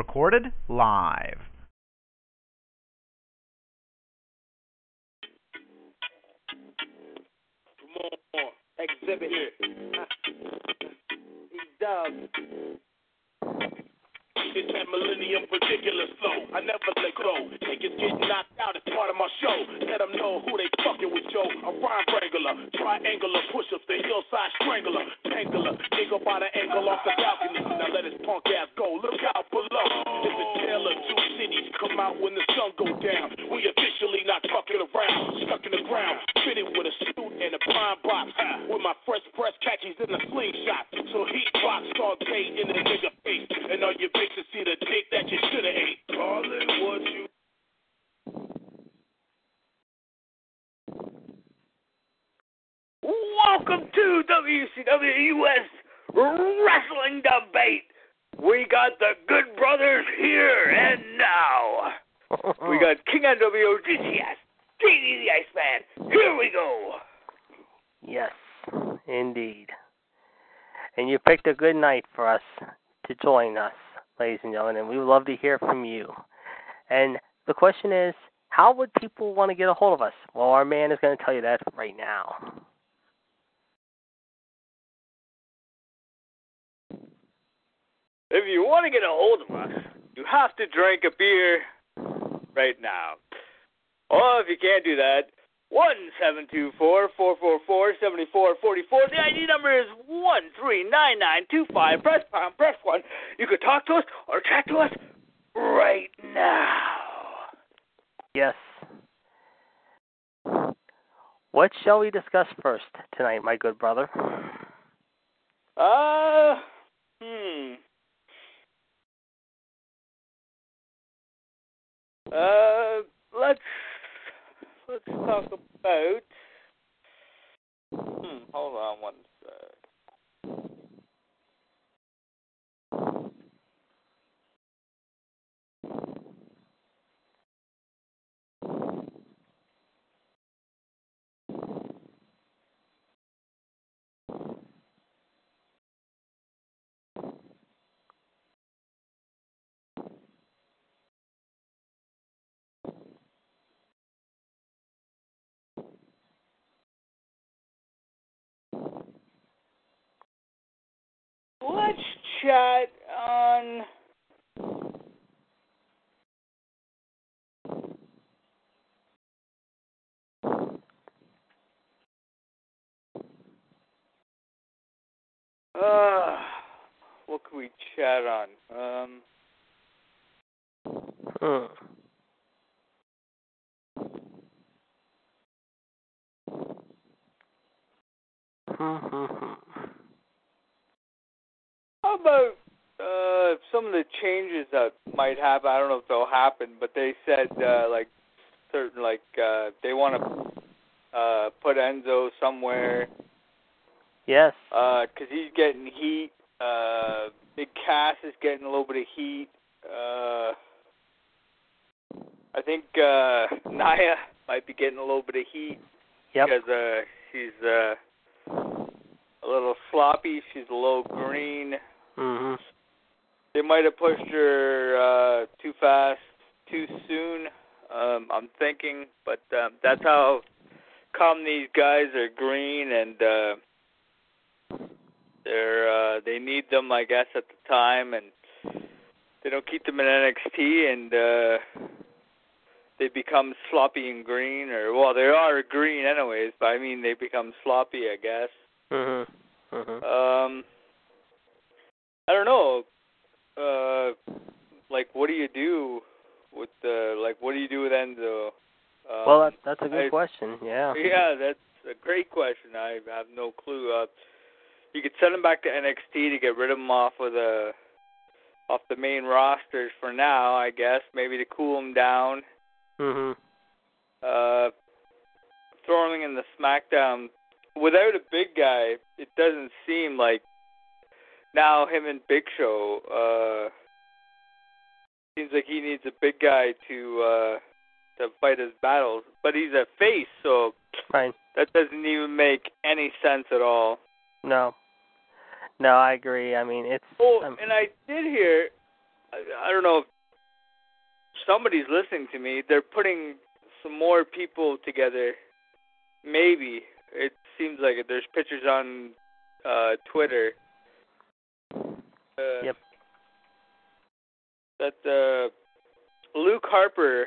Recorded live. Exhibit here. He's dub. It's that millennium ridiculous flow. I never let go. Niggas get knocked out as part of my show. Let them know who they fucking with, Joe. A rhyme wrangler, triangular push-ups, the hillside strangler, tangler, nigga by the angle off the balcony. Now let his punk ass go. Look out below. It's a tale of two cities. Come out when the sun go down. We officially not fucking around. Stuck in the ground, fitted with a suit and a prime box. With my fresh press khakis in a slingshot. So heat box saute in the nigga face. And all your bitches see the dick that you shoulda ate. Call it what you Welcome to WCW US Wrestling Debate. We got the Good Brothers here and now. We got King NWO GTS, JD the Iceman. Here we go. Yes, indeed. And you picked a good night for us to join us, ladies and gentlemen, and we would love to hear from you. And the question is, how would people want to get a hold of us? Well, our man is going to tell you that right now. If you want to get a hold of us, you have to drink a beer right now. Or if you can't do that, one seven two four four four four seventy four forty four. The ID number is one three nine nine two five. Press pound, press one. You could talk to us or chat to us right now. Yes. What shall we discuss first tonight, my good brother? Uh, hmm. Uh, let's let's talk about. Hmm. Hold on one sec. Chat on. Uh, what can we chat on? Um, huh. Hmm. Hmm. How about uh some of the changes that might happen? I don't know if they'll happen, but they said uh, like certain like uh they want to uh put Enzo somewhere Yes. Uh 'cause he's getting heat. Uh, Big Cass is getting a little bit of heat. Uh, I think uh, Nia might be getting a little bit of heat Yep. because uh, she's uh, a little sloppy. She's a little green. Hmm They might have pushed her uh, too fast, too soon. Um, I'm thinking, but um, that's how come these guys are green and uh, they're uh, they need them, I guess, at the time, and they don't keep them in NXT, and uh, they become sloppy and green, or well, they are green anyways, but I mean they become sloppy, I guess. Mhm. Mhm. Um, I don't know. Uh, like, what do you do with the like? What do you do with Enzo? Um, well, that, that's a good I- question. Yeah. Yeah, that's a great question. I have no clue. Uh, you could send them back to NXT to get rid of them off of the off the main rosters for now, I guess. Maybe to cool them down. Mhm. Uh, throwing in the SmackDown without a big guy, it doesn't seem like now him and Big Show. Uh, seems like he needs a big guy to uh, to fight his battles, but he's a face, so Right. that doesn't even make any sense at all. No. No, I agree. I mean, it's. Oh, um, and I did hear, I, I don't know if somebody's listening to me. They're putting some more people together. Maybe it seems like it. There's pictures on uh Twitter. Uh, Yep. That uh, Luke Harper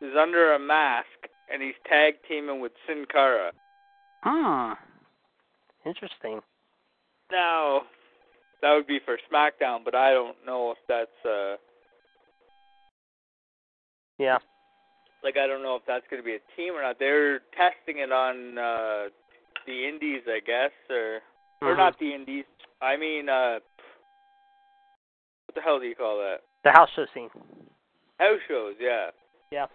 is under a mask and he's tag teaming with Sin Cara. Hmm. Interesting. Now, that would be for SmackDown, but I don't know if that's uh Yeah. like I don't know if that's going to be a team or not. They're testing it on uh the Indies, I guess, or or Mhm. not the Indies. I mean, uh what the hell do you call that? The house show scene. House shows, yeah. Yeah.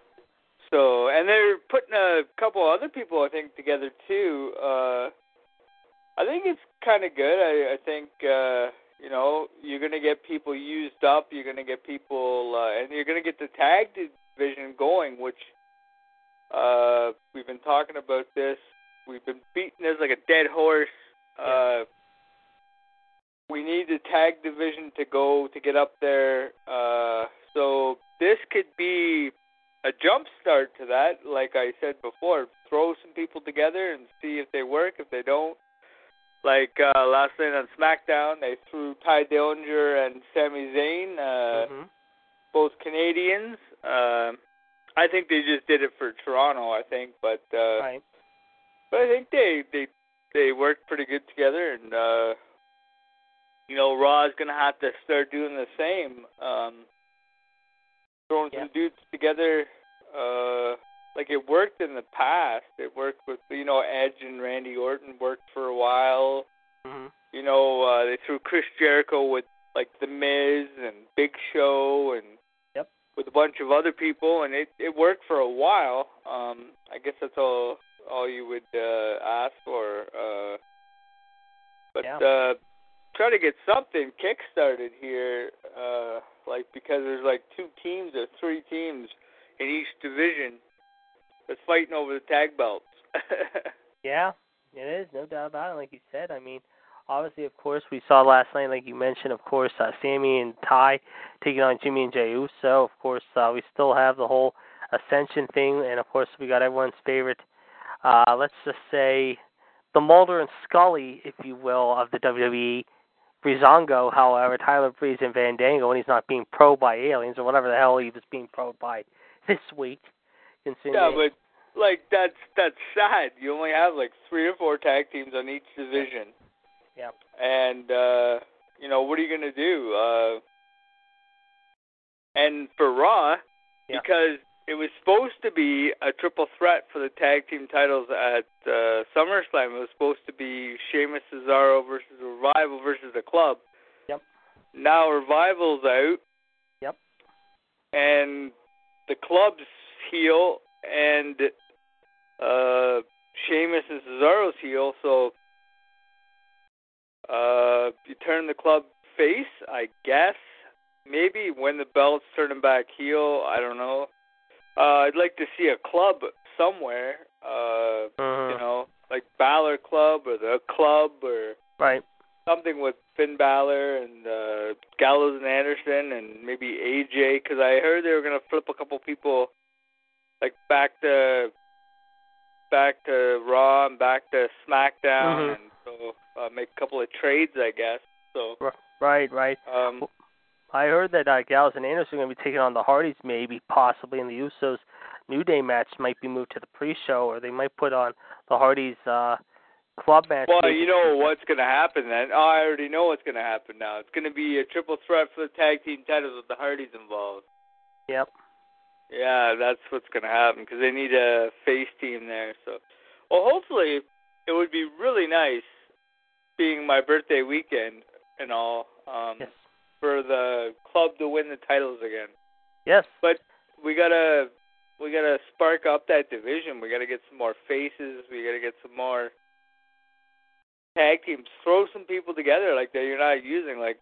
So, and they're putting a couple other people, I think, together too. Uh, I think it's kind of good. I, I think, uh, you know, you're gonna get people used up. You're gonna get people, uh, and you're gonna get the tag division going, which uh, we've been talking about this. We've been beating this like a dead horse. Uh, we need the tag division to go to get up there. Uh, so this could be a jump start to that. Like I said before, throw some people together and see if they work. If they don't, like uh, last night on SmackDown, they threw Tye Dillinger and Sami Zayn, uh, Mhm. both Canadians. Uh, I think they just did it for Toronto. I think, but uh, Right. but I think they they they worked pretty good together, and uh, you know, Raw's gonna have to start doing the same. Um, throwing Yeah. some dudes together, uh, like it worked in the past. It worked with you know Edge and Randy Orton worked for a while. Mhm. You know, uh, they threw Chris Jericho with like The Miz and Big Show and Yep. with a bunch of other people, and it it worked for a while. Um, I guess that's all all you would uh, ask for. Uh, but Yeah. uh, try to get something kick-started here, uh, like because there's like two teams or three teams in each division that's fighting over the tag belts. Yeah, it is, no doubt about it. Like you said, I mean, obviously, of course, we saw last night, like you mentioned, of course, uh, Sami and Tye taking on Jimmy and Jey Uso. Of course, uh, we still have the whole Ascension thing, and of course, we got everyone's favorite. Uh, let's just say the Mulder and Scully, if you will, of the WWE. Breezango, however, Tyler Breeze and Fandango, when he's not being probed by aliens or whatever the hell he was being probed by this week. Considering Yeah, but like that's that's sad. You only have like three or four tag teams on each division. Yep. And uh you know, what are you gonna do? Uh and for Raw, Yeah. because it was supposed to be a triple threat for the tag team titles at uh SummerSlam. It was supposed to be Sheamus Cesaro versus Revival versus the club. Yep. Now Revival's out. Yep. And the club's heel and uh Sheamus and Cesaro's heel, so uh you turn the club face, I guess. Maybe when the belts turn them back heel, I don't know. Uh I'd like to see a club somewhere. Uh Mhm. you know, like Balor Club or the Club or right. something with Finn Balor and uh, Gallows and Anderson and maybe AJ because I heard they were gonna flip a couple people like back to back to Raw and back to SmackDown Mhm. and so uh, make a couple of trades I guess. So Right, right. um I heard that uh, Gallows and Anderson are going to be taking on the Hardys, maybe, possibly, and the Usos New Day match might be moved to the pre-show, or they might put on the Hardys uh, club match. well, you know what's gonna happen then. Oh, I already know what's gonna happen now. It's gonna be a triple threat for the tag team titles with the Hardys involved. Yep. Yeah, that's what's going to happen because they need a face team there. So, well, hopefully, it would be really nice being my birthday weekend and all, um, Yes. For the club to win the titles again. Yes. But we gotta we gotta spark up that division. We gotta get some more faces. We gotta get some more tag teams. Throw some people together like that you're not using. Like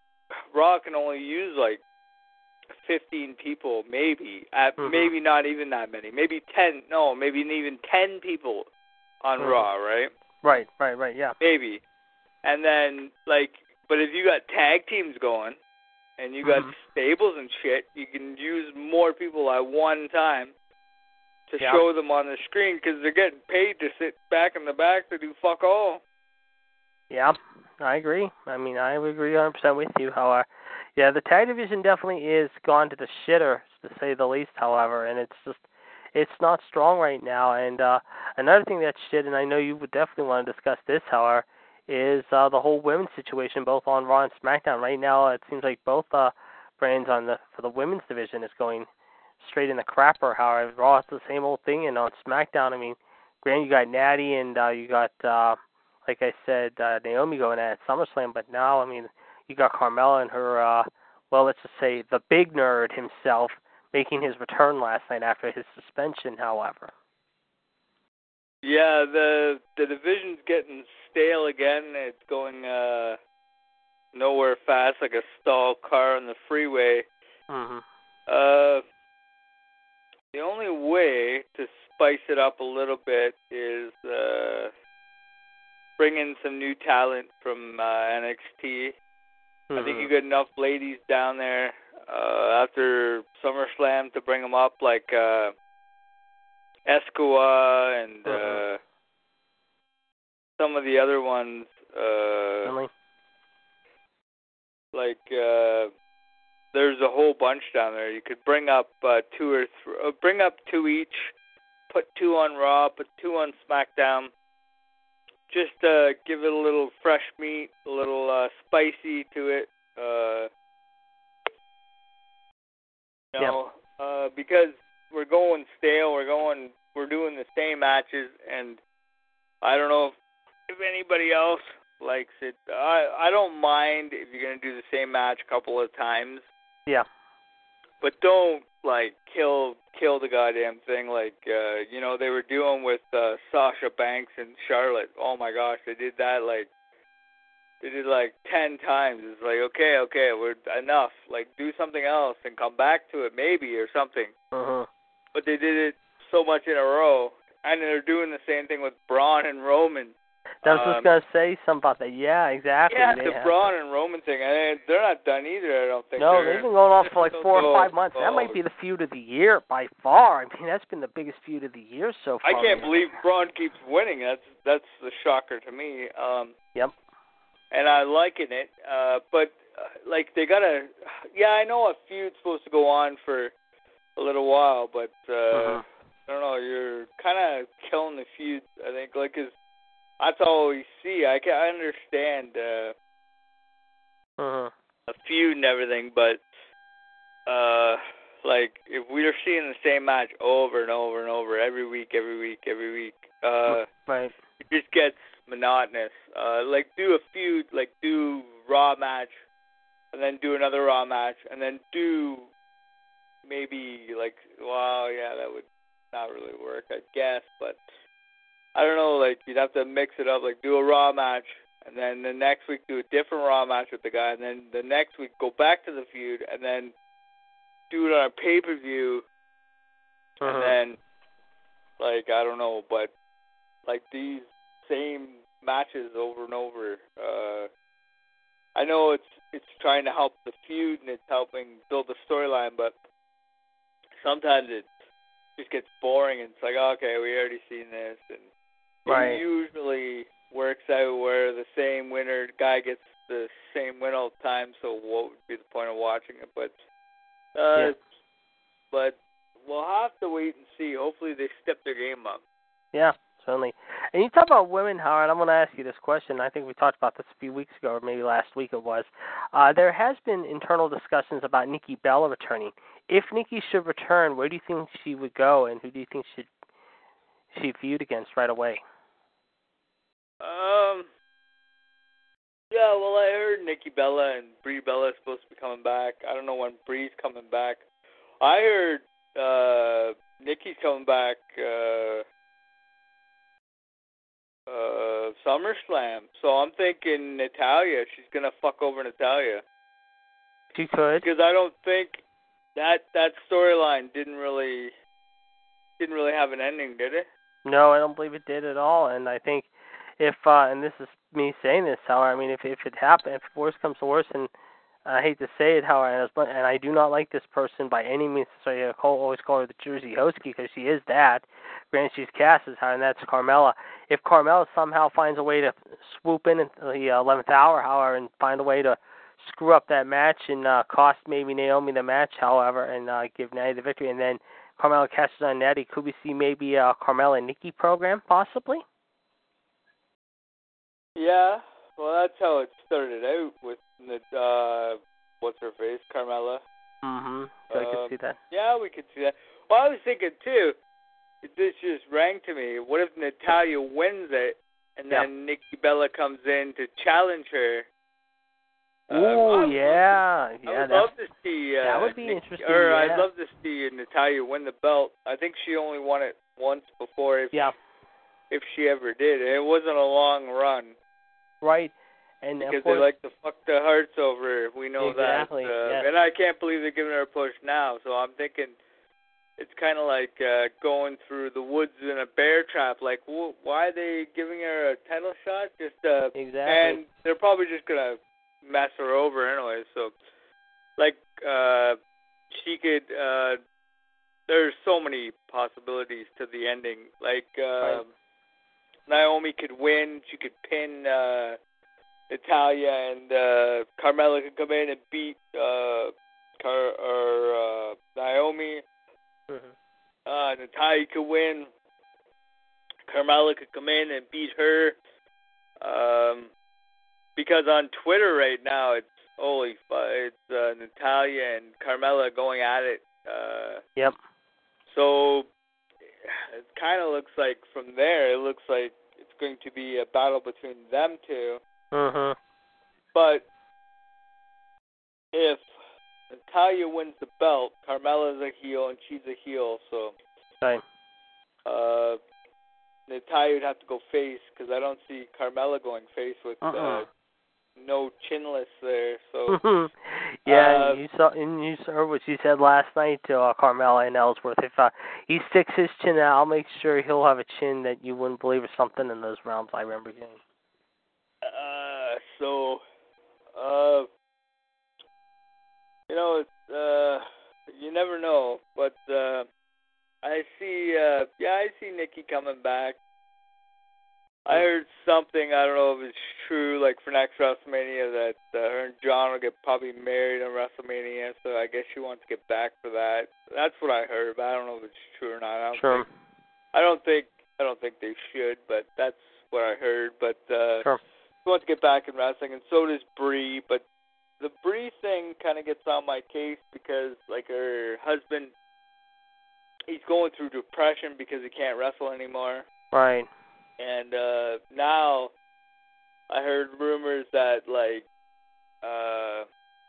Raw can only use like fifteen people, maybe. At Mhm. maybe not even that many. Maybe ten. No, maybe even ten people on Mhm. Raw, right? Right. Right. Right. Yeah. Maybe. And then like, but if you got tag teams going, and you got Mhm. stables and shit, you can use more people at one time to Yeah. show them on the screen because they're getting paid to sit back in the back to do fuck all. Yeah, I agree. I mean, I agree 100% with you. How, However, yeah, the tag division definitely is gone to the shitter, to say the least. However, and it's just it's not strong right now. And uh another thing that's shit, and I know you would definitely want to discuss this, however, is uh the whole women's situation, both on Raw and SmackDown. Right now, it seems like both uh brands on the for the women's division is going straight in the crapper. However, Raw is the same old thing, and on SmackDown, I mean, granted you got Natty and uh you got. uh like I said, uh, Naomi going at SummerSlam, but now I mean you got Carmella and her uh well let's just say the big nerd himself making his return last night after his suspension, however. Yeah, the the division's getting stale again. It's going uh nowhere fast, like a stalled car on the freeway. Mhm. Uh, the only way to spice it up a little bit is uh, bring in some new talent from uh, NXT. I think you got enough ladies down there uh, after SummerSlam to bring them up, like uh, Escoa and uh, Mhm. some of the other ones. Uh, Finally. like uh there's a whole bunch down there. You could bring up uh, two or th- uh, bring up two each, put two on Raw, put two on SmackDown. Just uh give it a little fresh meat, a little uh spicy to it. Uh you Yeah. know, uh because we're going stale, we're going we're doing the same matches and I don't know if, if anybody else likes it. I I don't mind if you're gonna do the same match a couple of times, Yeah. but don't like kill kill the goddamn thing like uh you know they were doing with uh Sasha Banks and Charlotte. Oh my gosh, they did that like they did like ten times. It's like okay, okay, we're enough. Like do something else and come back to it maybe or something. Uh-huh. But they did it so much in a row, and they're doing the same thing with Braun and Roman. I was Um, just gonna say something about that. Yeah, exactly. Yeah, They the have- Braun and Roman thing, and they're not done either. I don't think. No, they're, they've been going on for like four or five months. That might be the feud of the year by far. I mean, that's been the biggest feud of the year so far. I can't believe Braun keeps winning. That's that's the shocker to me. Um, Yep. and I liking it. Uh, but uh, like they gotta. Yeah, I know a feud's supposed to go on for a little while, but uh, Mhm. I don't know. You're kind of killing the feud. I think like 'cause that's all we see. I can I understand. Uh, Mhm. a feud and everything, but uh like if we're seeing the same match over and over and over every week, every week, every week, uh Right. it just gets monotonous. Uh like do a feud, like do Raw match and then do another Raw match and then do maybe like wow, yeah, that would not really work, I guess, but I don't know, like you'd have to mix it up, like do a Raw match and then the next week do a different Raw match with the guy, and then the next week go back to the feud, and then do it on a pay per view, Mhm. and then like I don't know, but like these same matches over and over. Uh I know it's it's trying to help the feud and it's helping build the storyline, but sometimes it just gets boring and it's like okay, we already seen this, and Right. it usually works out where the same winner guy gets the same win all the time. So what would be the point of watching it? But uh, Yeah. but we'll have to wait and see. Hopefully they step their game up. Yeah, certainly. And you talk about women, Howard. I'm going to ask you this question. I think we talked about this a few weeks ago, or maybe last week it was. Uh, there has been internal discussions about Nikki Bella returning. If Nikki should return, where do you think she would go, and who do you think should she feud against right away? Um, Yeah, well, I heard Nikki Bella and Brie Bella is supposed to be coming back. I don't know when Brie's coming back. I heard uh Nikki's coming back uh uh SummerSlam. So I'm thinking Natalya. She's gonna fuck over Natalya She could. because I don't think that that storyline didn't really didn't really have an ending, did it? No, I don't believe it did at all. And I think if uh and this is me saying this, however, I mean if if it happened if worse comes to worse and I hate to say it, however, and and I do not like this person by any means. So I call, always call her the Jersey Hosky because she is that. Granted, she's cast as her, and that's Carmella. If Carmella somehow finds a way to swoop in at the eleventh hour, however, and find a way to screw up that match and uh, cost maybe Naomi the match, however, and uh, give Natty the victory, and then Carmella catches on Natty, could we see maybe a Carmella and Nikki program possibly? Yeah. Well, that's how it started out with the uh what's her face, Carmella. Mm-hmm. So I Uh, could see that. Yeah, we could see that. Well, I was thinking too. This just rang to me. What if Natalya wins it, and Yeah. then Nikki Bella comes in to challenge her? Uh, Oh would yeah, I would love to see. Uh, that would be Nikki- interesting, Or yeah. I'd love to see Natalya win the belt. I think she only won it once before, if yeah, if she ever did. It wasn't a long run right. And because course, they like to fuck the Harts over. We know Exactly, that. Uh, yes. And I can't believe they're giving her a push now. So I'm thinking it's kind of like uh, going through the woods in a bear trap. Like, wh- why are they giving her a title shot? Just uh, exactly. and they're probably just gonna mess her over anyway. So, like, uh, she could. Uh, there's so many possibilities to the ending. Like, uh, Right. Naomi could win. She could pin uh, Natalya, and uh, Carmella could come in and beat uh, Car- or uh, Naomi. Mhm. Uh, Natalya could win. Carmella could come in and beat her. Um, because on Twitter right now, it's holy it's uh, Natalya and Carmella going at it. Uh, Yep. so it kind of looks like from there, it looks like it's going to be a battle between them two. Mhm. But if Natalya wins the belt, Carmella's a heel and she's a heel, so Right. uh, Natalya would have to go face because I don't see Carmella going face with Uh-uh. uh, no chinless there. So yeah, Uh, and you saw and you saw what she said last night to uh, Carmella and Ellsworth. If uh, he sticks his chin out, I'll make sure he'll have a chin that you wouldn't believe or something in those realms. I remember hearing. uh, so uh, you know, it's, uh, you never know, but uh, I see. Uh, yeah, I see Nikki coming back. I heard something. I don't know if it's true. Like for next WrestleMania, that uh, her and John will get probably married on WrestleMania. So I guess she wants to get back for that. That's what I heard, but I don't know if it's true or not. I don't Sure. Think, I don't think. I don't think they should, but that's what I heard. But uh, Sure. she wants to get back in wrestling, and so does Brie. But the Brie thing kind of gets on my case because, like, her husband, he's going through depression because he can't wrestle anymore Right. and uh now I heard rumors that like uh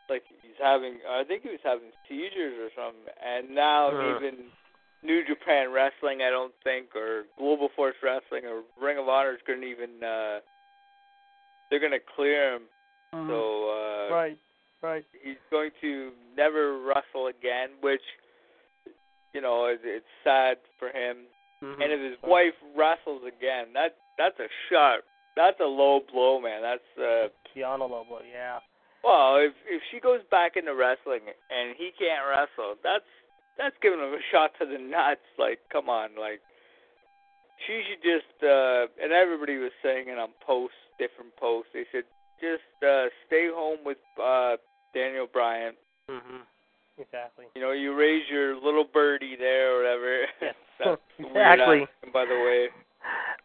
like he's having I think he was having seizures or something and now Hmm. even New Japan Wrestling I don't think or Global Force Wrestling or Ring of Honor is gonna even uh they're gonna clear him so uh right. Right. he's going to never wrestle again which you know it, it's sad for him Mhm. and if his wife wrestles again, that that's a shot. That's a low blow, man. That's uh low blow, yeah. well, if if she goes back into wrestling and he can't wrestle, that's that's giving him a shot to the nuts. Like, come on, like she should just uh and everybody was saying it on posts, different posts. They said just uh stay home with uh Daniel Bryan. Mm-hmm. Exactly. You know, you raise your little birdie there or whatever. Yes. That's a weird Exactly. accent, by the way.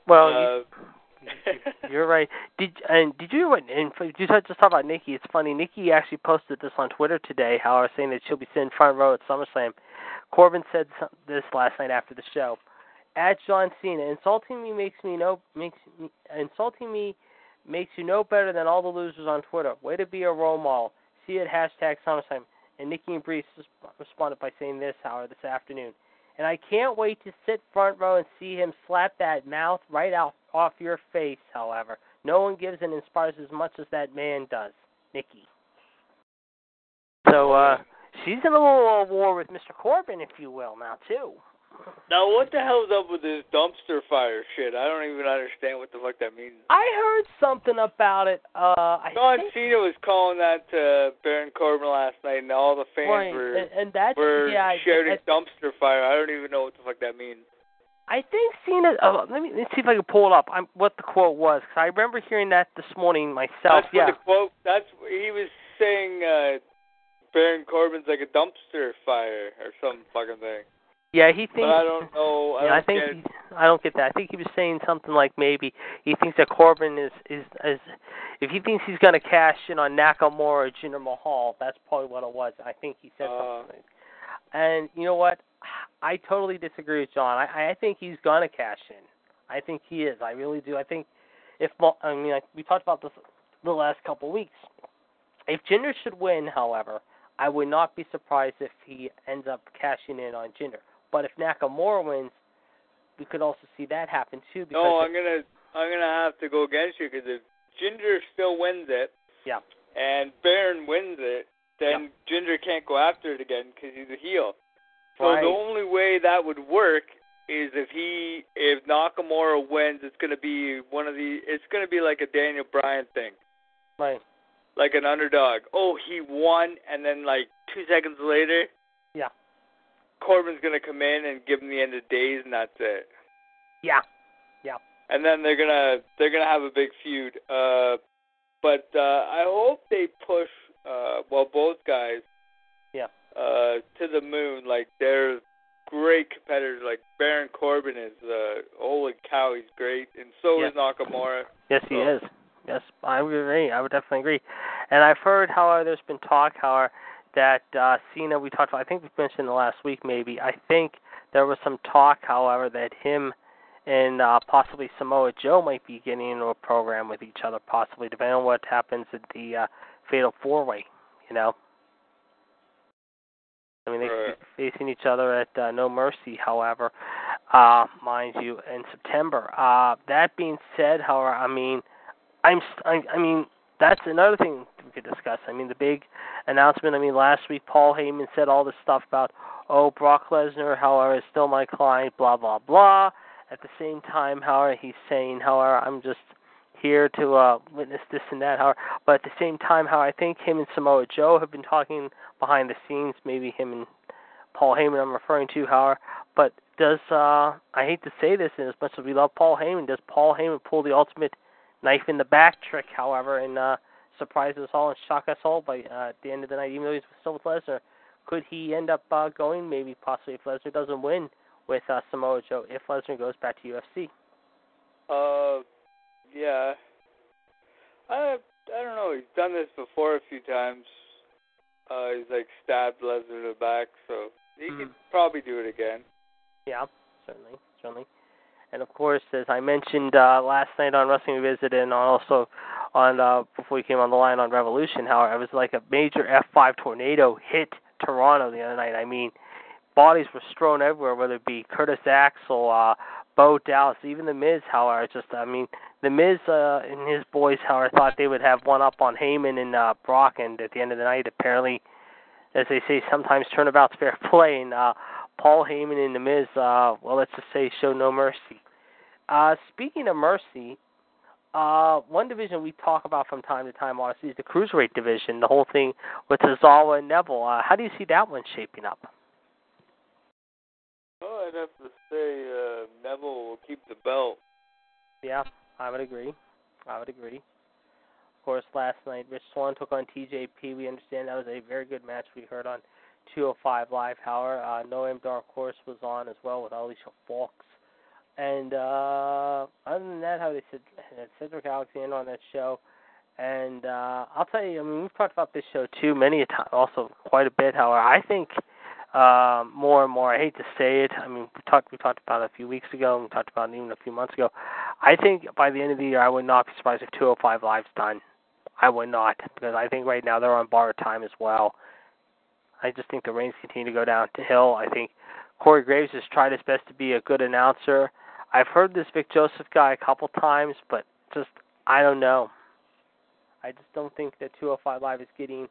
Well, you, uh, You're right. Did and did you hear what? And you just just talk about Nikki. It's funny. Nikki actually posted this on Twitter today. How I was saying that she'll be sitting front row at SummerSlam. Corbin said some, this last night after the show. At John Cena, insulting me makes me no makes me insulting me makes you no better than all the losers on Twitter. Way to be a role model. See it hashtag SummerSlam. And Nikki and Breeze responded by saying this, however, this afternoon. And I can't wait to sit front row and see him slap that mouth right out off your face, however. No one gives and inspires as much as that man does. Nikki. So, uh, she's in a little war with Mr. Corbin, if you will, now, too. Now, what the hell's up with this dumpster fire shit? I don't even understand what the fuck that means. I heard something about it. Uh, I John think, Cena was calling that to Baron Corbin last night, and all the fans right, were and, and that's were yeah. I- shouting I, dumpster fire. I don't even know what the fuck that means. I think Cena. Uh, let me let's see if I can pull it up. I'm, what the quote was because I remember hearing that this morning myself. That's yeah. what the quote. That's he was saying. uh Baron Corbin's like a dumpster fire or some fucking thing. Yeah, he thinks. But I don't know. I yeah, don't I think get, he, I don't get that. I think he was saying something like maybe he thinks that Corbin is is is if he thinks he's going to cash in on Nakamura or Jinder Mahal, that's probably what it was. I think he said Uh. something. And you know what? I totally disagree with John. I I think he's going to cash in. I think he is. I really do. I think if I mean like, we talked about this the last couple of weeks. If Jinder should win, however, I would not be surprised if he ends up cashing in on Jinder. But if Nakamura wins, we could also see that happen too. Because no, I'm gonna I'm gonna have to go against you because if Jinder still wins it, Yeah. and Baron wins it, then Jinder can't go after it again because he's a heel. So Right. the only way that would work is if he if Nakamura wins, it's gonna be one of the it's gonna be like a Daniel Bryan thing. right, like an underdog. Oh, he won, and then like two seconds later, Yeah. Corbin's gonna come in and give him the end of days, and that's it. yeah, yeah. And then they're gonna they're gonna have a big feud. Uh, but uh, I hope they push uh, well both guys. Yeah. Uh, to the moon, like they're great competitors. Like Baron Corbin is. Uh, holy cow, he's great, and so Yeah. is Nakamura. yes, he is. Yes, I would agree. I would definitely agree. And I've heard, how there's been talk, however, that uh, Cena. We talked about. I think we mentioned the last week, maybe. I think there was some talk, however, that him and uh, possibly Samoa Joe might be getting into a program with each other, possibly depending on what happens at the uh, Fatal Four Way. You know. I mean, they could Right. be facing each other at uh, No Mercy, however, uh, mind you, in September. Uh, that being said, however, I mean, I'm, I, I mean, that's another thing we could discuss. I mean, the big announcement. I mean, last week Paul Heyman said all this stuff about, oh, Brock Lesnar, however, is still my client, blah blah blah. At the same time, however, he's saying, however, I'm just here to uh, witness this and that. However, but at the same time, how I think him and Samoa Joe have been talking behind the scenes. Maybe him and Paul Heyman, I'm referring to, however. But does uh, I hate to say this, and as much as we love Paul Heyman, does Paul Heyman pull the ultimate knife in the back trick, however, and uh, surprise us all and shock us all by uh, at the end of the night, even though he's still with Lesnar? Could he end up uh, going, maybe possibly if Lesnar doesn't win with uh, Samoa Joe, if Lesnar goes back to UFC? Uh, yeah. I I don't know. He's done this before a few times. Uh, he's like stabbed Lesnar in the back, so he Mhm. could probably do it again. Yeah, certainly, certainly. And of course, as I mentioned uh, last night on Wrestling Revisited, and also on uh, before we came on the line on Revolution, how it was like a major F5 tornado hit Toronto the other night. I mean, bodies were strewn everywhere, whether it be Curtis Axel, uh, Bo Dallas, even the Miz. However, just I mean, the Miz uh, and his boys, however, thought they would have one up on Heyman and uh, Brock, and at the end of the night, apparently, as they say, sometimes turnabout's fair play, and uh, Paul Heyman and the Miz, uh, well, let's just say, show no mercy. Uh, speaking of mercy, uh, one division we talk about from time to time, honestly, is the cruiserweight division. The whole thing with Tozawa and Neville. Uh, how do you see that one shaping up? Oh, I'd have to say uh, Neville will keep the belt. Yeah, I would agree. I would agree. Of course, last night Rich Swann took on TJP. We understand that was a very good match. We heard on 205 Live. However, uh, Noam Dark Horse was on as well with Alicia Fox. And uh, other than that, how they said Cedric Alexander on that show. And uh, I'll tell you, I mean, we've talked about this show too many a time, also quite a bit. However, I think um, more and more. I hate to say it. I mean, we talked we talked about it a few weeks ago, and we talked about it even a few months ago. I think by the end of the year, I would not be surprised if 205 Live's done. I would not because I think right now they're on borrowed time as well. I just think the reins continue to go down to hill. I think Corey Graves has tried his best to be a good announcer. I've heard this Vic Joseph guy a couple times, but just I don't know. I just don't think that 205 Live is getting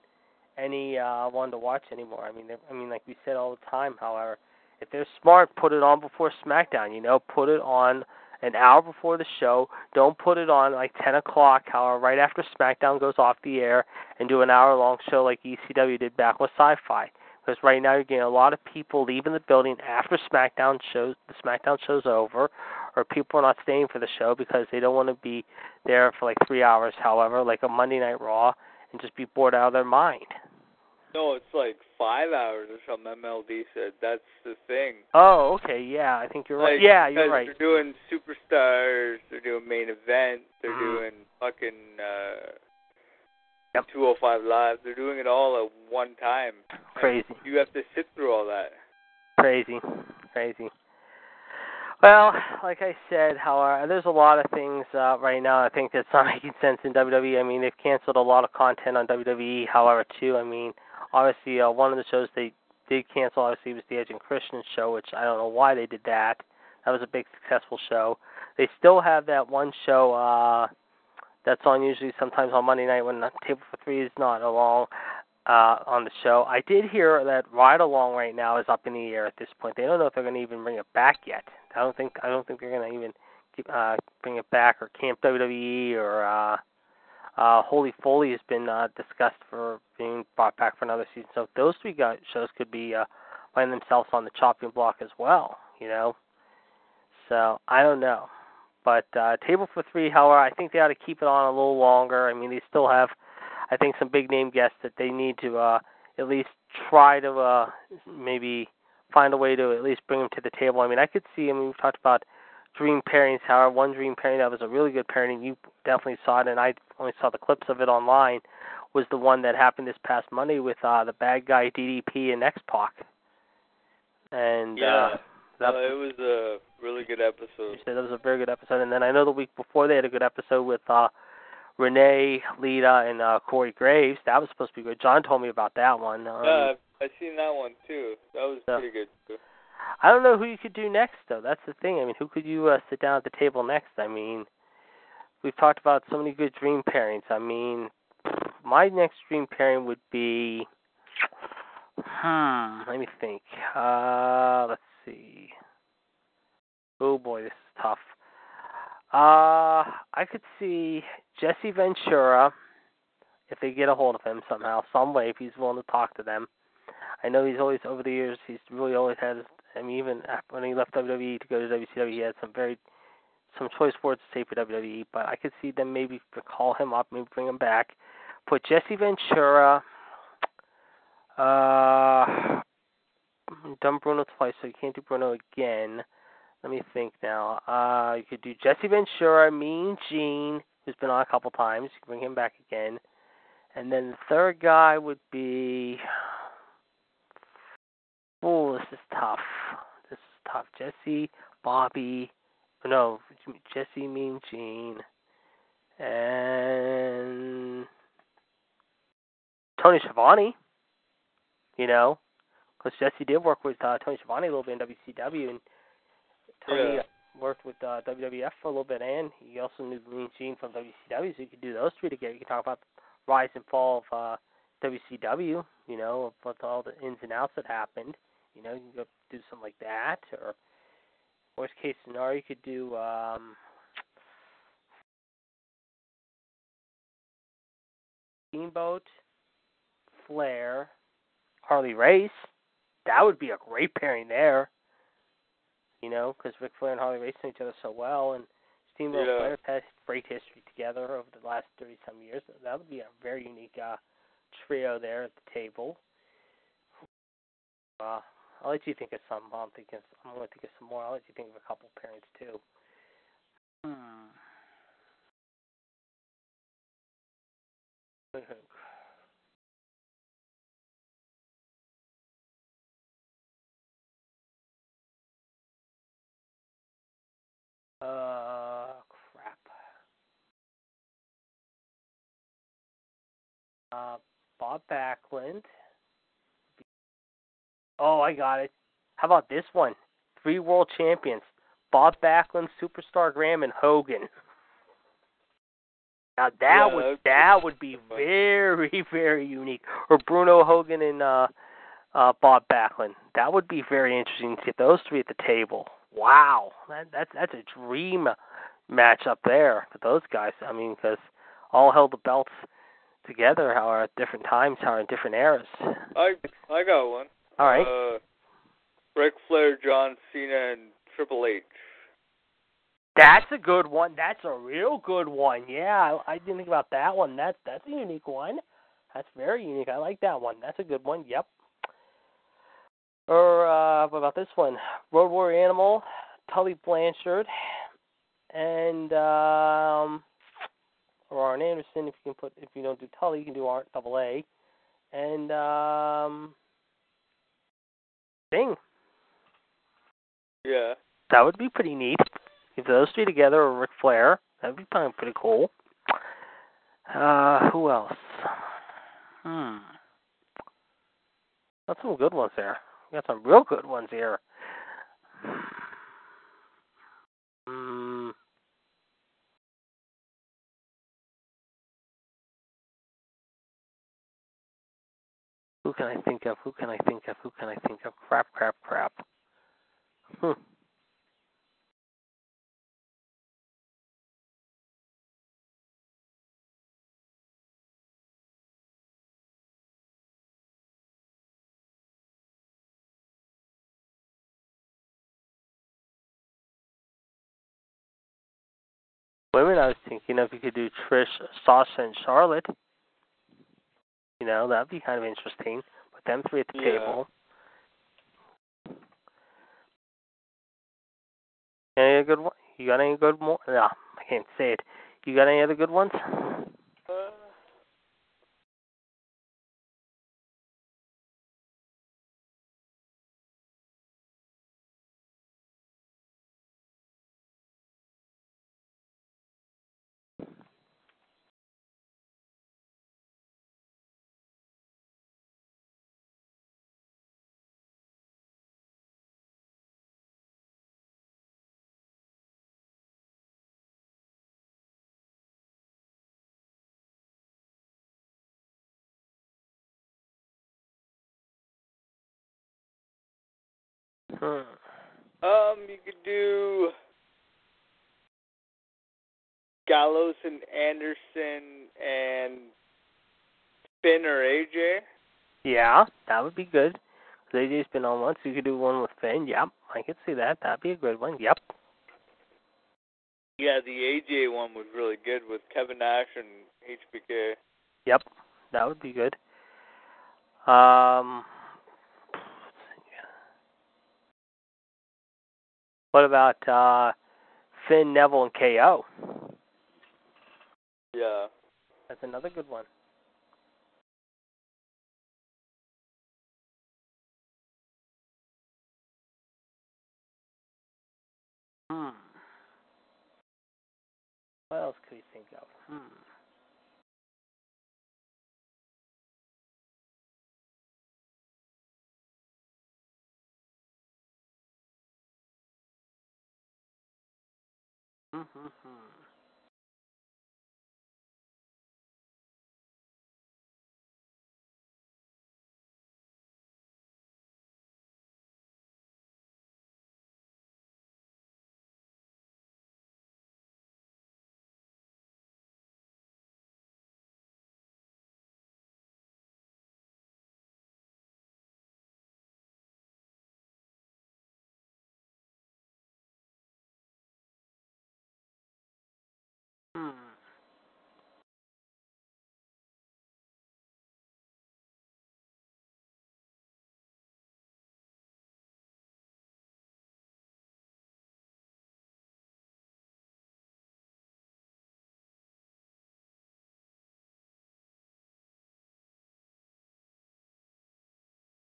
any uh, one to watch anymore. I mean, I mean, like we said all the time. However, if they're smart, put it on before SmackDown. You know, put it on an hour before the show. Don't put it on like 10 o'clock, however, right after SmackDown goes off the air, and do an hour long show like ECW did back with Sci Fi. Because right now you're getting a lot of people leaving the building after SmackDown shows the SmackDown show's over, or people are not staying for the show because they don't want to be there for like three hours, however, like a Monday Night Raw, and just be bored out of their mind. No, it's like five hours or something. MLD said that's the thing. Oh, okay, yeah, I think you're right. Like, Yeah, you're right. They're doing superstars. They're doing main event. They're Mhm. doing fucking uh, Yep. 205 live. They're doing it all at one time. And Crazy. You have to sit through all that. Crazy, crazy. Well, like I said, however, there's a lot of things uh, right now. I think that's not making sense in WWE. I mean, they've canceled a lot of content on WWE. However, too, I mean, obviously, uh, one of the shows they did cancel obviously was the Edge and Christian show, which I don't know why they did that. That was a big successful show. They still have that one show uh, that's on usually sometimes on Monday night when Table for Three is not along uh, on the show. I did hear that Ride Along right now is up in the air at this point. They don't know if they're going to even bring it back yet. I don't think I don't think they're going to even keep, uh, bring it back or Camp WWE or uh, uh, Holy Foley has been uh, discussed for being brought back for another season. So those three guys, shows could be uh, finding themselves on the chopping block as well. You know, so I don't know. But uh, Table for Three, however, I think they ought to keep it on a little longer. I mean, they still have, I think, some big name guests that they need to uh, at least try to uh, maybe find a way to at least bring them to the table. I mean, I could see. I mean, we've talked about dream pairings. However, one dream pairing that was a really good pairing. You definitely saw it, and I only saw the clips of it online. Was the one that happened this past Monday with uh, the bad guy DDP and X Pac. And Yeah. uh, that, Uh, it was a really good you episode. said that was a very good episode. And then I know the week before they had a good episode with uh Renee, Lita, and uh Corey Graves. That was supposed to be good. John told me about that one. Um, yeah, I seen that one too. That was Yeah. pretty good too. I don't know who you could do next though. That's the thing. I mean, who could you uh, sit down at the table next? I mean, we've talked about so many good dream pairings. I mean, my next dream pairing would be hmm, let me think. Uh let's see. Oh boy, this is tough. Uh I could see Jesse Ventura if they get a hold of him somehow, some way, if he's willing to talk to them. I know he's always over the years he's really always had I mean even when he left WWE to go to WCW he had some very some choice words to say for WWE, but I could see them maybe call him up, maybe bring him back. Put Jesse Ventura uh done Bruno twice, so you can't do Bruno again. Let me think now. Uh you could do Jesse Ventura, Mean Gene, who's been on a couple times. You can bring him back again. And then the third guy would be Oh, this is tough. This is tough. Jesse, Bobby, no, Jesse, Mean Gene, and Tony Schiavone. You know, because Jesse did work with uh, Tony Schiavone a little bit in WCW, and Tony Yeah. worked with uh, WWF for a little bit, and he also knew Mean Gene from WCW, so you could do those three together. You could talk about the rise and fall of uh, WCW. You know, with all the ins and outs that happened. You know, you can go do something like that, or worst case scenario, you could do um, Steamboat, Flair, Harley Race. That would be a great pairing there. You know, because Ric Flair and Harley Race know each other so well, and Steamboat Yeah. and Flair have had great history together over the last thirty some years. That would be a very unique uh, trio there at the table. Uh, I'll let you think of some. I'm thinking. I'm going to think of some more. I'll let you think of a couple pairings too. Hmm. Uh, Bob Backlund. Oh, I got it. How about this one? Three world champions: Bob Backlund, Superstar Graham, and Hogan. Now that Yeah, would that would be very very unique. Or Bruno Hogan and uh, uh, Bob Backlund. That would be very interesting to get those three at the table. Wow, that that's that's a dream match up there for those guys. I mean, because all held the belts together, however, at different times, however, in different eras. I I got one. All right. Uh, Ric Flair, John Cena, and Triple H. That's a good one. That's a real good one. Yeah, I, I didn't think about that one. That's that's a unique one. That's very unique. I like that one. That's a good one. Yep. Or uh, what about this one? Road Warrior Animal, Tully Blanchard, and um, or Arn Anderson. If you can put, if you don't do Tully, you can do Arn Double A, and um, Sting. Yeah. That would be pretty neat. If those three together or Ric Flair, that'd be probably pretty cool. Uh, who else? Hmm. Got some good ones there. Got some real good ones here. Hmm. Who can I think of? Who can I think of? Who can I think of? Crap, crap, crap. Hmm. Women, I was thinking if you could do Trish, Sasha, and Charlotte. You know, that'd be kind of interesting. Three at the Yeah. table. Any good one? You got any good more? No, I can't say it. You got any other good ones? Um, you could do Gallows and Anderson and Finn or AJ. Yeah, that would be good. AJ's been on once. You could do one with Finn. Yep, I could see that. That'd be a good one. Yep. Yeah, the AJ one was really good with Kevin Nash and HBK. Yep, that would be good. Um, what about uh, Finn, Neville, and KO? Yeah. That's another good one. Hmm. What else could you think of? Hmm. Mm-hmm. Hmm.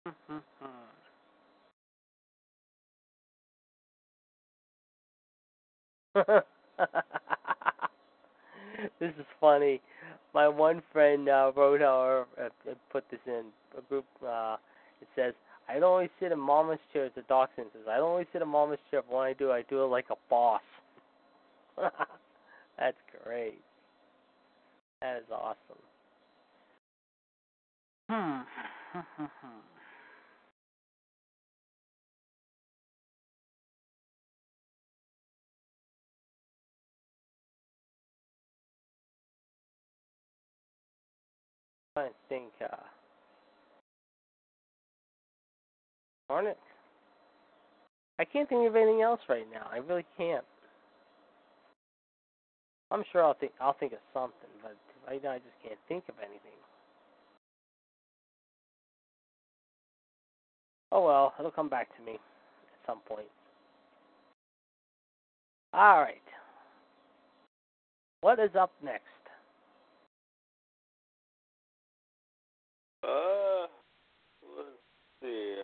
this is funny. my one friend uh, wrote or uh, put this in a group. Uh, it says, "I don't always sit in mama's chair." The dachshund says, "I don't always sit in mama's chair. But when I do, I do it like a boss." That's great. That is awesome. Hmm. I think, uh, darn it. I can't think of anything else right now. I really can't. I'm sure I'll think I'll think of something, but right now I just can't think of anything. Oh well, it'll come back to me at some point. All right. What is up next? Uh, let's see.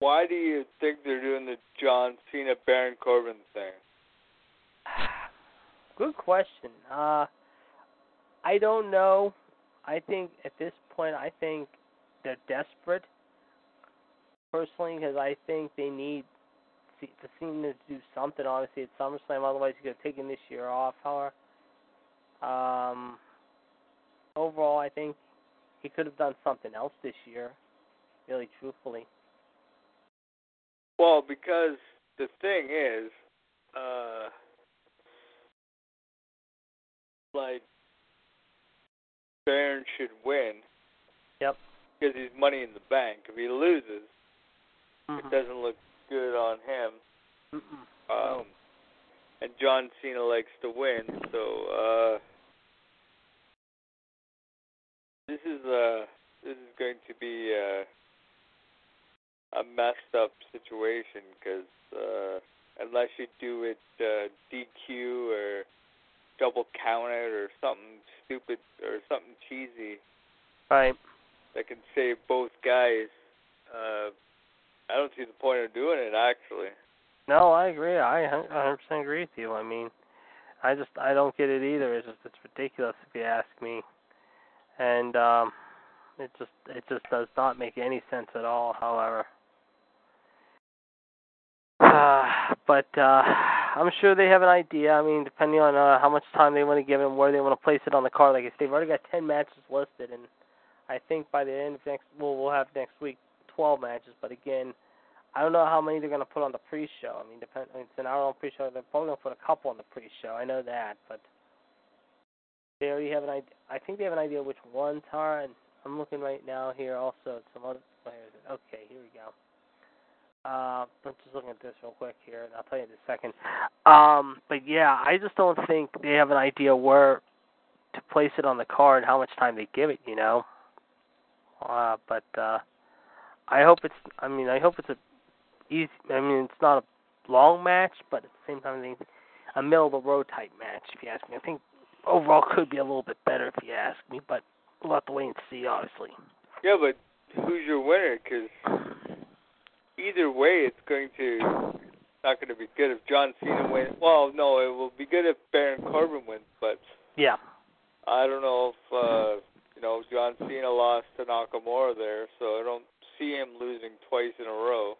Why do you think they're doing the John Cena Baron Corbin thing? Good question. Uh, I don't know. I think at this point, I think they're desperate. Personally, because I think they need to seem to do something. Obviously, at SummerSlam. Otherwise, could have taken this year off. However, um, overall, I think he could have done something else this year. Really, truthfully. Well, because the thing is, uh, like Baron should win. Yep. Because he's money in the bank. If he loses, Mm-hmm. it doesn't look good on him. Mm-mm. Um, and John Cena likes to win, so uh, this is uh this is going to be uh, a messed up situation because uh, unless you do it uh, DQ or double count it or something stupid or something cheesy Right. that can save both guys, uh, I don't see the point of doing it actually. No, I agree. I 100% agree with you. I mean, I just I don't get it either. It's just it's ridiculous if you ask me. And um it just it just does not make any sense at all, however. But uh I'm sure they have an idea. I mean, depending on uh, how much time they want to give it and where they want to place it on the card. Like I said, they've already got 10 matches listed, and I think by the end of next, well, we'll have next week 12 matches. But again, I don't know how many they're going to put on the pre-show. I mean, depend. It's an hour-long pre-show. They're probably going to put a couple on the pre-show. I know that, but they already have an idea. I think they have an idea which ones are, and I'm looking right now here also at some other. It? Okay, here we go. Uh, I'm just looking at this real quick here, and I'll tell you in a second. Um, but yeah, I just don't think they have an idea where to place it on the card, how much time they give it. You know. Uh, but uh, I hope it's. I mean, I hope it's a easy. I mean, it's not a long match, but at the same time, I think a middle of the road type match. If you ask me, I think overall could be a little bit better if you ask me, but we'll have to wait and see, obviously. Yeah, but who's your winner? Because either way, it's going to not going to be good if John Cena wins. Well, no, it will be good if Baron Corbin wins, but Yeah. I don't know if uh, you know John Cena lost to Nakamura there, so I don't see him losing twice in a row.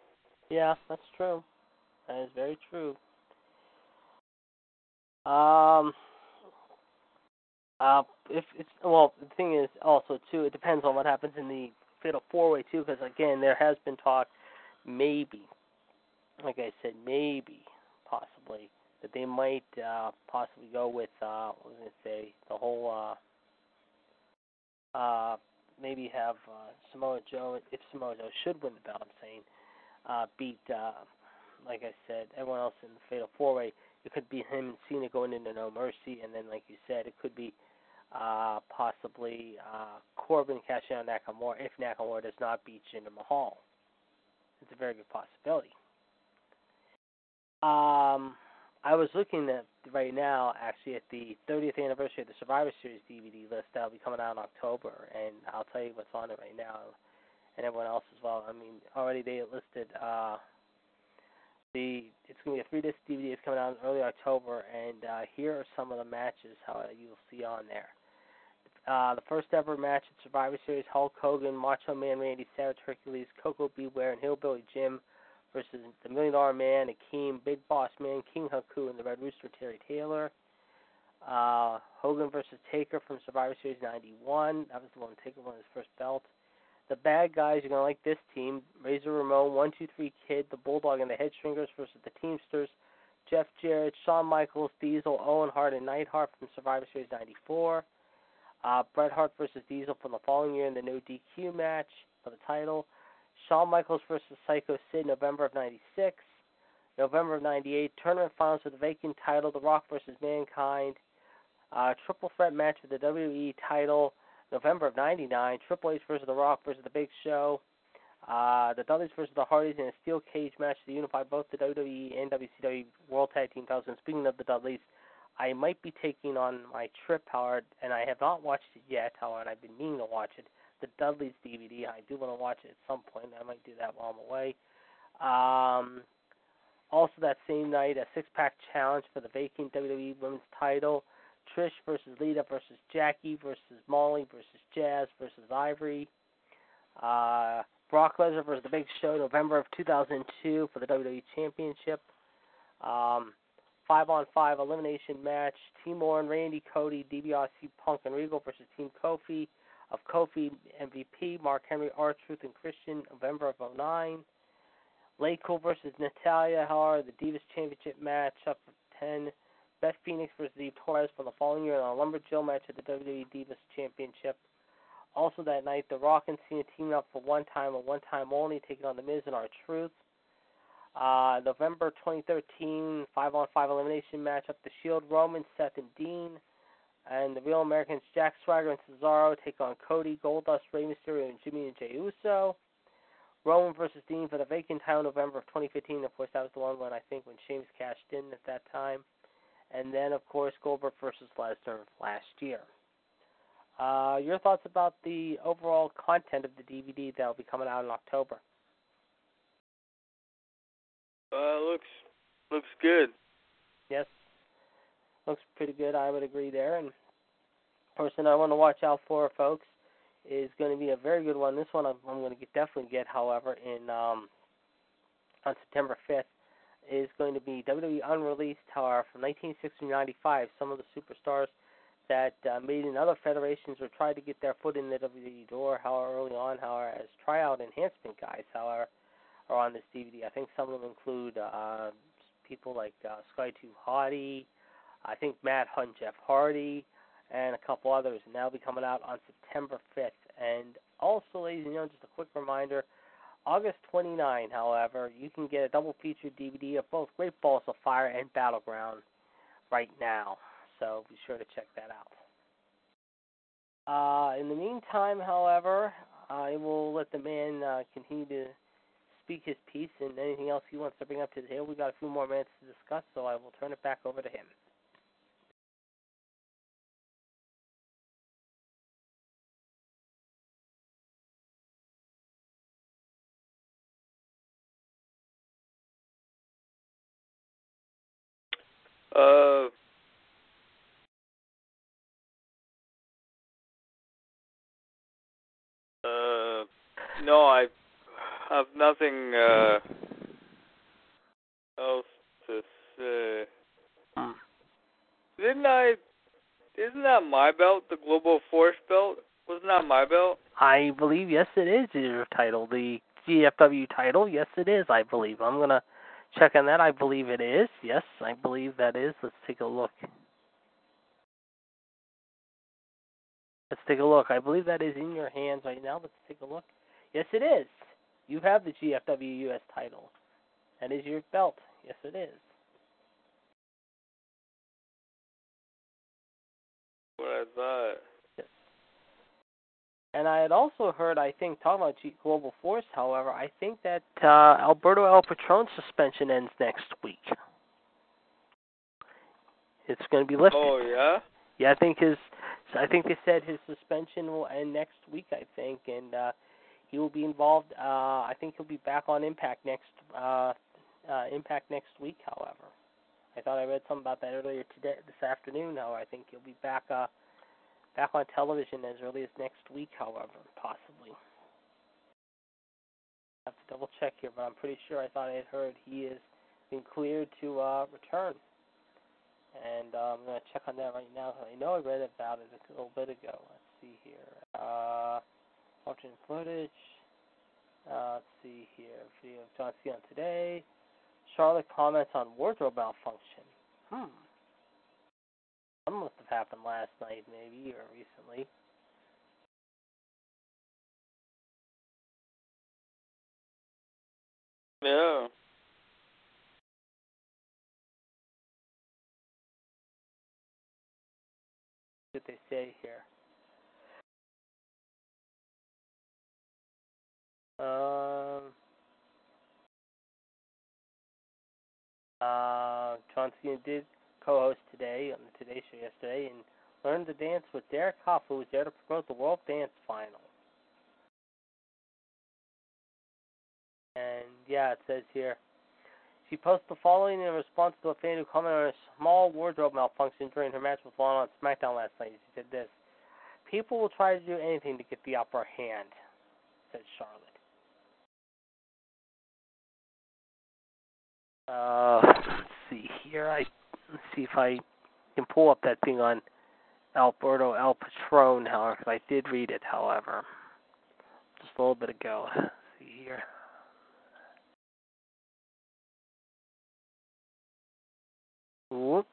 Yeah, that's true. That is very true. Um. Uh, if it's well, the thing is also too, it depends on what happens in the fatal four way too, because again, there has been talk, maybe, like I said, maybe, possibly that they might uh possibly go with uh, what was I gonna say, the whole uh, uh, maybe have uh, Samoa Joe if Samoa Joe should win the belt. I'm saying uh, beat, uh, like I said, everyone else in the Fatal Four Way. It could be him and Cena going into No Mercy, and then, like you said, it could be uh, possibly uh, Corbin cashing out Nakamura if Nakamura does not beat Jinder Mahal. It's a very good possibility. Um, I was looking at right now, actually, at the 30th anniversary of the Survivor Series DVD list that'll be coming out in October, and I'll tell you what's on it right now, and everyone else as well. I mean, already they listed uh, the it's going to be a three disc DVD. It's coming out in early October, and uh, here are some of the matches how you'll see on there. Uh, the first ever match at Survivor Series: Hulk Hogan, Macho Man Randy Savage, Hercules, Koko B. Ware, and Hillbilly Jim versus the Million Dollar Man, Akeem, Big Boss Man, King Haku, and the Red Rooster Terry Taylor. Uh, Hogan versus Taker from Survivor Series '91. That was the one Taker won his first belt. The bad guys, you're gonna like this team: Razor Ramon, One Two Three Kid, the Bulldog, and the Headshrinkers versus the Teamsters. Jeff Jarrett, Shawn Michaels, Diesel, Owen Hart, and Neidhart from Survivor Series '94. Uh, Bret Hart versus Diesel from the following year in the No DQ match for the title. Shawn Michaels versus Psycho Sid, November of '96. November of '98, tournament finals for the vacant title, The Rock versus Mankind. Uh, triple threat match for the WWE title, November of '99. Triple H versus The Rock versus The Big Show. Uh, the Dudleys versus the Hardys in a steel cage match to unify both the WWE and WCW World Tag Team titles. And speaking of the Dudleys, I might be taking on my trip, Howard, and I have not watched it yet, Howard. I've been meaning to watch it. The Dudleys DVD. I do want to watch it at some point. I might do that while I'm away. Um, also, that same night, a six-pack challenge for the vacant WWE Women's Title. Trish versus Lita versus Jackie versus Molly versus Jazz versus Ivory. Uh, Brock Lesnar versus The Big Show, November of 2002 for the WWE Championship. Um, five on five elimination match. Team Orton, Randy, Cody, DiBiase, Punk, and Regal versus Team Kofi. Of Kofi MVP, Mark Henry, R Truth, and Christian, November of 09. LayCool versus Natalya, however, the Divas Championship match up for 10. Beth Phoenix versus Eve Torres from the following year in a Lumberjill match at the WWE Divas Championship. Also that night, The Rock and Cena teaming up for one time and one time only, taking on The Miz and R Truth. Uh, November 2013, 5 on 5 elimination match up the Shield Roman, Seth, and Dean. And the Real Americans Jack Swagger and Cesaro take on Cody, Goldust, Rey Mysterio, and Jimmy and Jey Uso. Roman versus Dean for the vacant title November of 2015. Of course, that was the one when I think when Sheamus cashed in at that time. And then, of course, Goldberg versus Lesnar last year. Uh, your thoughts about the overall content of the DVD that will be coming out in October? Uh, looks looks good. Yes, looks pretty good. I would agree there. And person I want to watch out for, folks, is going to be a very good one. This one I'm, I'm going to get, definitely get, however, in um, on September 5th is going to be WWE Unreleased, however, from 1960 to 95. Some of the superstars that uh, made in other federations or tried to get their foot in the WWE door, however, early on, however, as tryout enhancement guys, however, are on this DVD. I think some of them include uh, people like uh, Scotty 2 Hotty, I think Matt Hunt, Jeff Hardy, and a couple others. And that'll be coming out on September 5th. And also, ladies and gentlemen, just a quick reminder August 29, however, you can get a double feature DVD of both Great Balls of Fire and Battleground right now. So be sure to check that out. Uh, in the meantime, however, I will let the man uh, continue to speak his piece and anything else he wants to bring up to the table. We've got a few more minutes to discuss, so I will turn it back over to him. Uh, uh, no, I have nothing uh, else to say. Hmm. Didn't I? Isn't that my belt, the Global Force belt? Wasn't that my belt? I believe yes, it is your title, the GFW title. Yes, it is. I believe. I'm gonna check on that. I believe it is. Yes, I believe that is. Let's take a look. Let's take a look. I believe that is in your hands right now. Let's take a look. Yes, it is. You have the GFW US title. That is your belt. Yes, it is. What I thought. Yes. And I had also heard, I think, talking about G- Global Force, however, I think that uh, Alberto El Patron's suspension ends next week. It's going to be lifted. Oh yeah. Yeah, I think his, I think they said his suspension will end next week. I think, and uh, he will be involved. Uh, I think he'll be back on Impact next, uh, uh, Impact next week. However, I thought I read something about that earlier today, this afternoon. However, I think he'll be back, uh, back on television as early as next week. However, possibly. I have to double check here, but I'm pretty sure I thought I had heard he is been cleared to uh, return. And uh, I'm going to check on that right now. I know I read about it a little bit ago. Let's see here. Uh, alternate footage. Uh, let's see here. Video of John Cena today. Charlotte comments on wardrobe malfunction. Hmm. That must have happened last night, maybe, or recently. Yeah. What they say here? Um. Uh, Cena did co-host today on the Today Show yesterday and learned to dance with Derek Hough, who was there to promote the World Dance Final. And yeah, it says here. She posted the following in response to a fan who commented on a small wardrobe malfunction during her match with Lana on SmackDown last night. She said this People will try to do anything to get the upper hand, said Charlotte. Uh, let's see here. I let's see if I can pull up that thing on Alberto El Patron. However, 'cause I did read it. However, just a little bit ago. Let's see here. Whoops.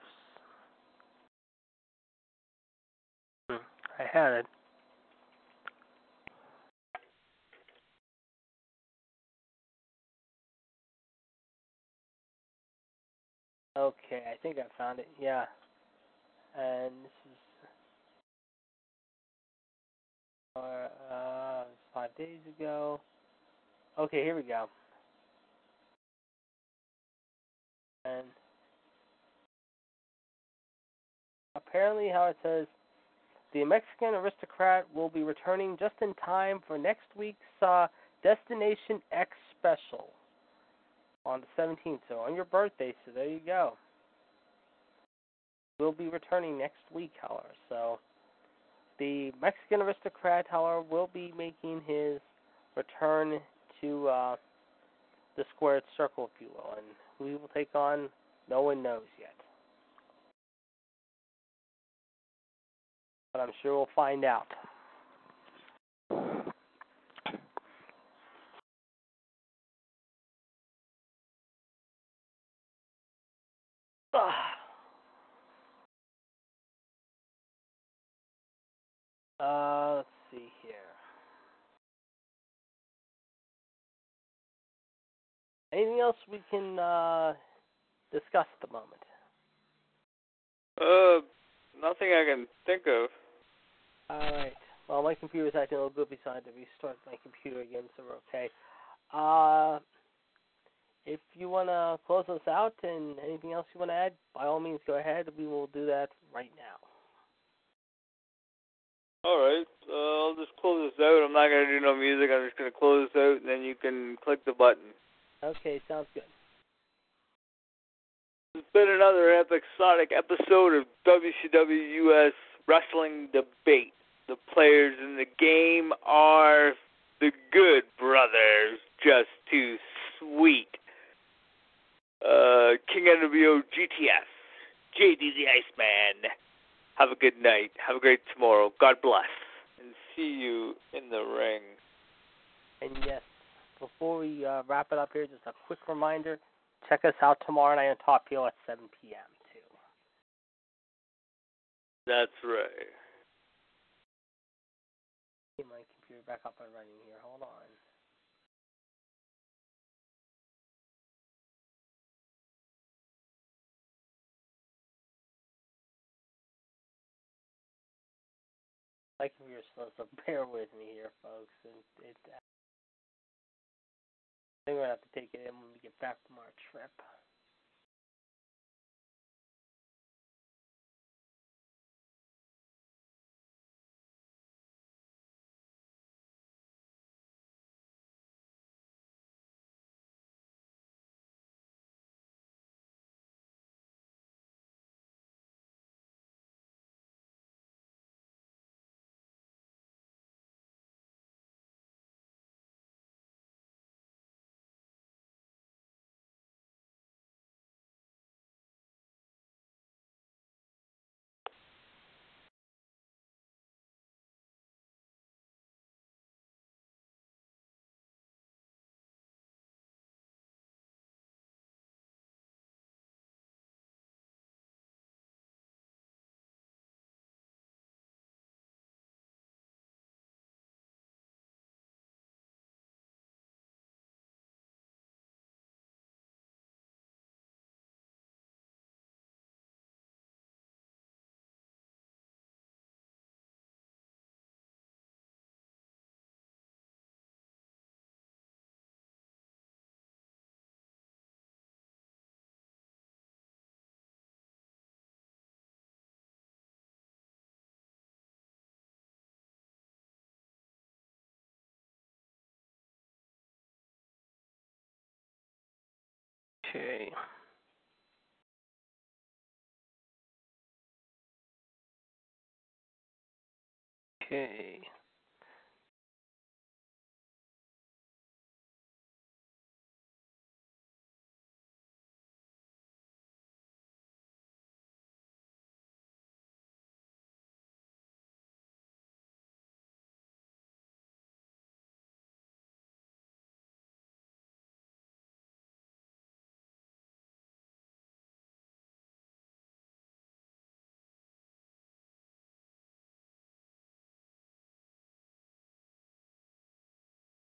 Hmm, I had it. Okay, I think I found it. Yeah. And this is uh, five days ago. Okay, here we go. And apparently, how it says, the Mexican aristocrat will be returning just in time for next week's uh, Destination X special on the 17th. So on your birthday, so there you go. We'll be returning next week, however. So the Mexican aristocrat, however, will be making his return to uh, the squared circle, if you will, and he will take on, no one knows yet. But I'm sure we'll find out. Uh, let's see here. Anything else we can uh, discuss at the moment? Uh, nothing I can think of. All right. Well, my computer's acting a little goofy, so I had to restart my computer again, so we're okay. Uh, if you want to close us out and anything else you want to add, by all means, go ahead. We will do that right now. All right. Uh, I'll just close this out. I'm not gonna do no music. I'm just gonna close this out, and then you can click the button. Okay, sounds good. It's been another episodic episode of WCW US Wrestling Debate. The players in the game are the Good Brothers, just too sweet. Uh, King NWO GTS, JD the Iceman. Have a good night. Have a great tomorrow. God bless. And see you in the ring. And yes, before we uh, wrap it up here, just a quick reminder check us out tomorrow night on Top Heel at 7 p.m. too. That's right. Get my computer back up and running here. Hold on. Like if you're supposed to bear with me here, folks. And it, I think we're gonna have to take it in when we get back from our trip. Okay. Okay.